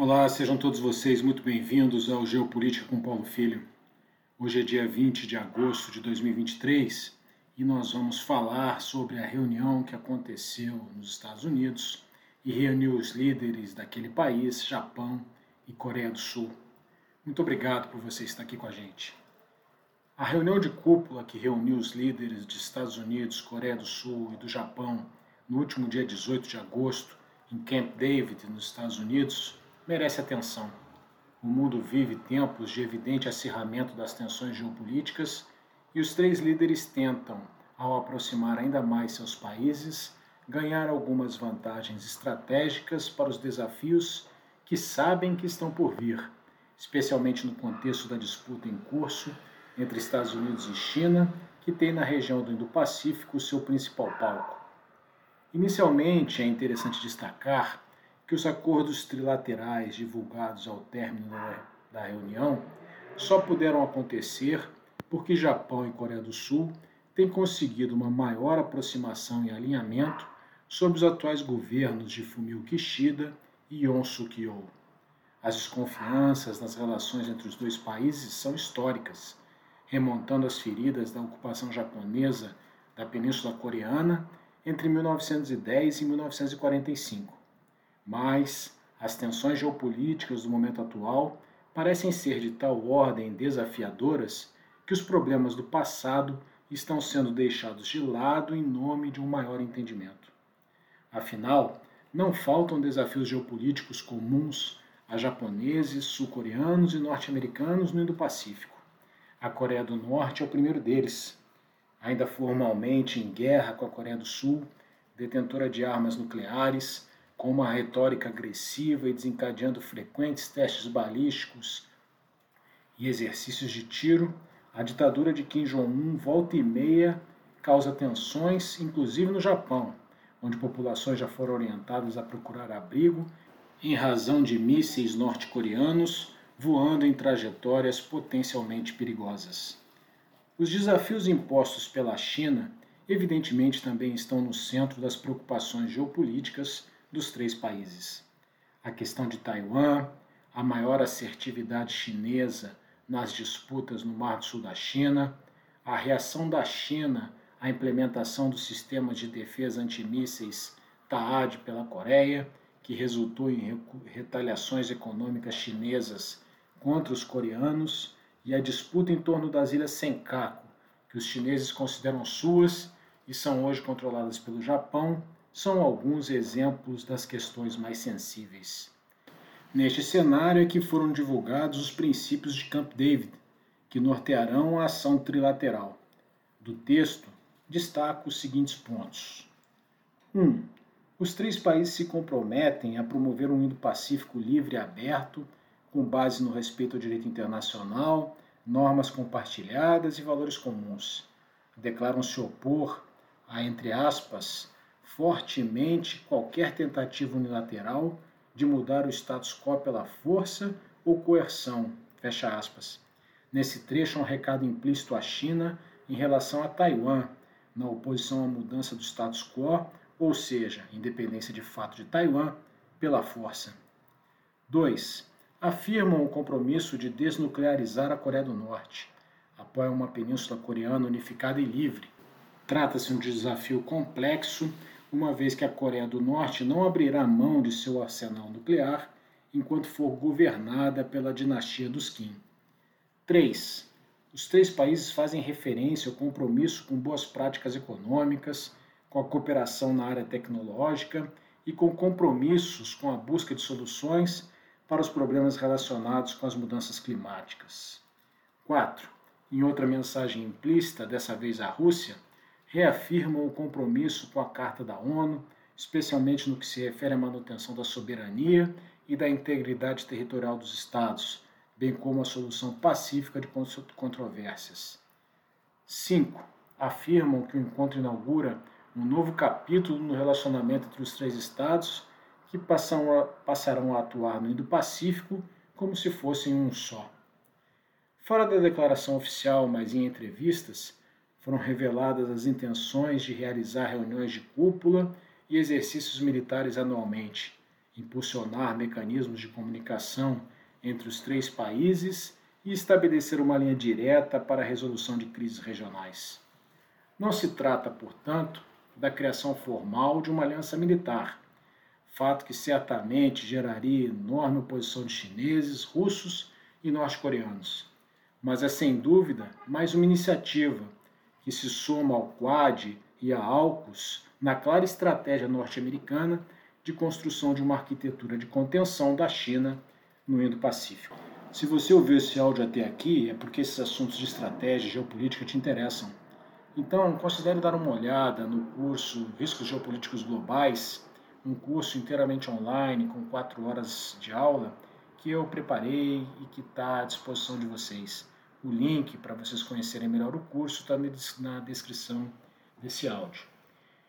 Olá, sejam todos vocês muito bem-vindos ao Geopolítica com Paulo Filho. Hoje é dia 20 de agosto de 2023 e nós vamos falar sobre a reunião que aconteceu nos Estados Unidos e reuniu os líderes daquele país, Japão e Coreia do Sul. Muito obrigado por você estar aqui com a gente. A reunião de cúpula que reuniu os líderes dos Estados Unidos, Coreia do Sul e do Japão no último dia 18 de agosto em Camp David, nos Estados Unidos, merece atenção. O mundo vive tempos de evidente acirramento das tensões geopolíticas e os três líderes tentam, ao aproximar ainda mais seus países, ganhar algumas vantagens estratégicas para os desafios que sabem que estão por vir, especialmente no contexto da disputa em curso entre Estados Unidos e China, que tem na região do Indo-Pacífico seu principal palco. Inicialmente, é interessante destacar que os acordos trilaterais divulgados ao término da reunião só puderam acontecer porque Japão e Coreia do Sul têm conseguido uma maior aproximação e alinhamento sob os atuais governos de Fumio Kishida e Yoon Suk-yeol. As desconfianças nas relações entre os dois países são históricas, remontando as feridas da ocupação japonesa da Península Coreana entre 1910 e 1945. Mas as tensões geopolíticas do momento atual parecem ser de tal ordem desafiadoras que os problemas do passado estão sendo deixados de lado em nome de um maior entendimento. Afinal, não faltam desafios geopolíticos comuns a japoneses, sul-coreanos e norte-americanos no Indo-Pacífico. A Coreia do Norte é o primeiro deles, ainda formalmente em guerra com a Coreia do Sul, detentora de armas nucleares, com uma retórica agressiva e desencadeando frequentes testes balísticos e exercícios de tiro, a ditadura de Kim Jong-un volta e meia causa tensões, inclusive no Japão, onde populações já foram orientadas a procurar abrigo em razão de mísseis norte-coreanos voando em trajetórias potencialmente perigosas. Os desafios impostos pela China, evidentemente, também estão no centro das preocupações geopolíticas dos três países. A questão de Taiwan, a maior assertividade chinesa nas disputas no Mar do Sul da China, a reação da China à implementação do sistema de defesa antimísseis TAAD pela Coreia, que resultou em retaliações econômicas chinesas contra os coreanos e a disputa em torno das ilhas Senkaku, que os chineses consideram suas e são hoje controladas pelo Japão, são alguns exemplos das questões mais sensíveis. Neste cenário é que foram divulgados os princípios de Camp David, que nortearão a ação trilateral. Do texto, destaco os seguintes pontos. 1. Um, os três países se comprometem a promover um Indo-Pacífico livre e aberto com base no respeito ao direito internacional, normas compartilhadas e valores comuns. Declaram se opor a, entre aspas, fortemente qualquer tentativa unilateral de mudar o status quo pela força ou coerção, fecha aspas. Nesse trecho, um recado implícito à China em relação a Taiwan, na oposição à mudança do status quo, ou seja, independência de fato de Taiwan, pela força. 2 afirmam o compromisso de desnuclearizar a Coreia do Norte. Apoiam uma península coreana unificada e livre. Trata-se de um desafio complexo, uma vez que a Coreia do Norte não abrirá mão de seu arsenal nuclear enquanto for governada pela dinastia dos Kim. 3. Os três países fazem referência ao compromisso com boas práticas econômicas, com a cooperação na área tecnológica e com compromissos com a busca de soluções para os problemas relacionados com as mudanças climáticas. 4. Em outra mensagem implícita, dessa vez à Rússia, reafirmam o compromisso com a Carta da ONU, especialmente no que se refere à manutenção da soberania e da integridade territorial dos Estados, bem como a solução pacífica de controvérsias. 5. Afirmam que o encontro inaugura um novo capítulo no relacionamento entre os três Estados que a, passarão a atuar no Indo-Pacífico como se fossem um só. Fora da declaração oficial, mas em entrevistas, foram reveladas as intenções de realizar reuniões de cúpula e exercícios militares anualmente, impulsionar mecanismos de comunicação entre os três países e estabelecer uma linha direta para a resolução de crises regionais. Não se trata, portanto, da criação formal de uma aliança militar, fato que certamente geraria enorme oposição de chineses, russos e norte-coreanos. Mas é sem dúvida mais uma iniciativa que se soma ao Quad e à AUKUS na clara estratégia norte-americana de construção de uma arquitetura de contenção da China no Indo-Pacífico. Se você ouviu esse áudio até aqui, é porque esses assuntos de estratégia e geopolítica te interessam. Então, considere dar uma olhada no curso Riscos Geopolíticos Globais, um curso inteiramente online, com quatro horas de aula, que eu preparei e que está à disposição de vocês. O link para vocês conhecerem melhor o curso está na descrição desse áudio.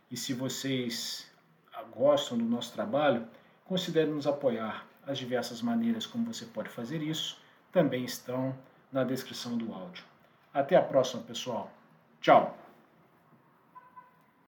E se vocês gostam do nosso trabalho, considere nos apoiar as diversas maneiras como você pode fazer isso também estão na descrição do áudio. Até a próxima, pessoal. Tchau!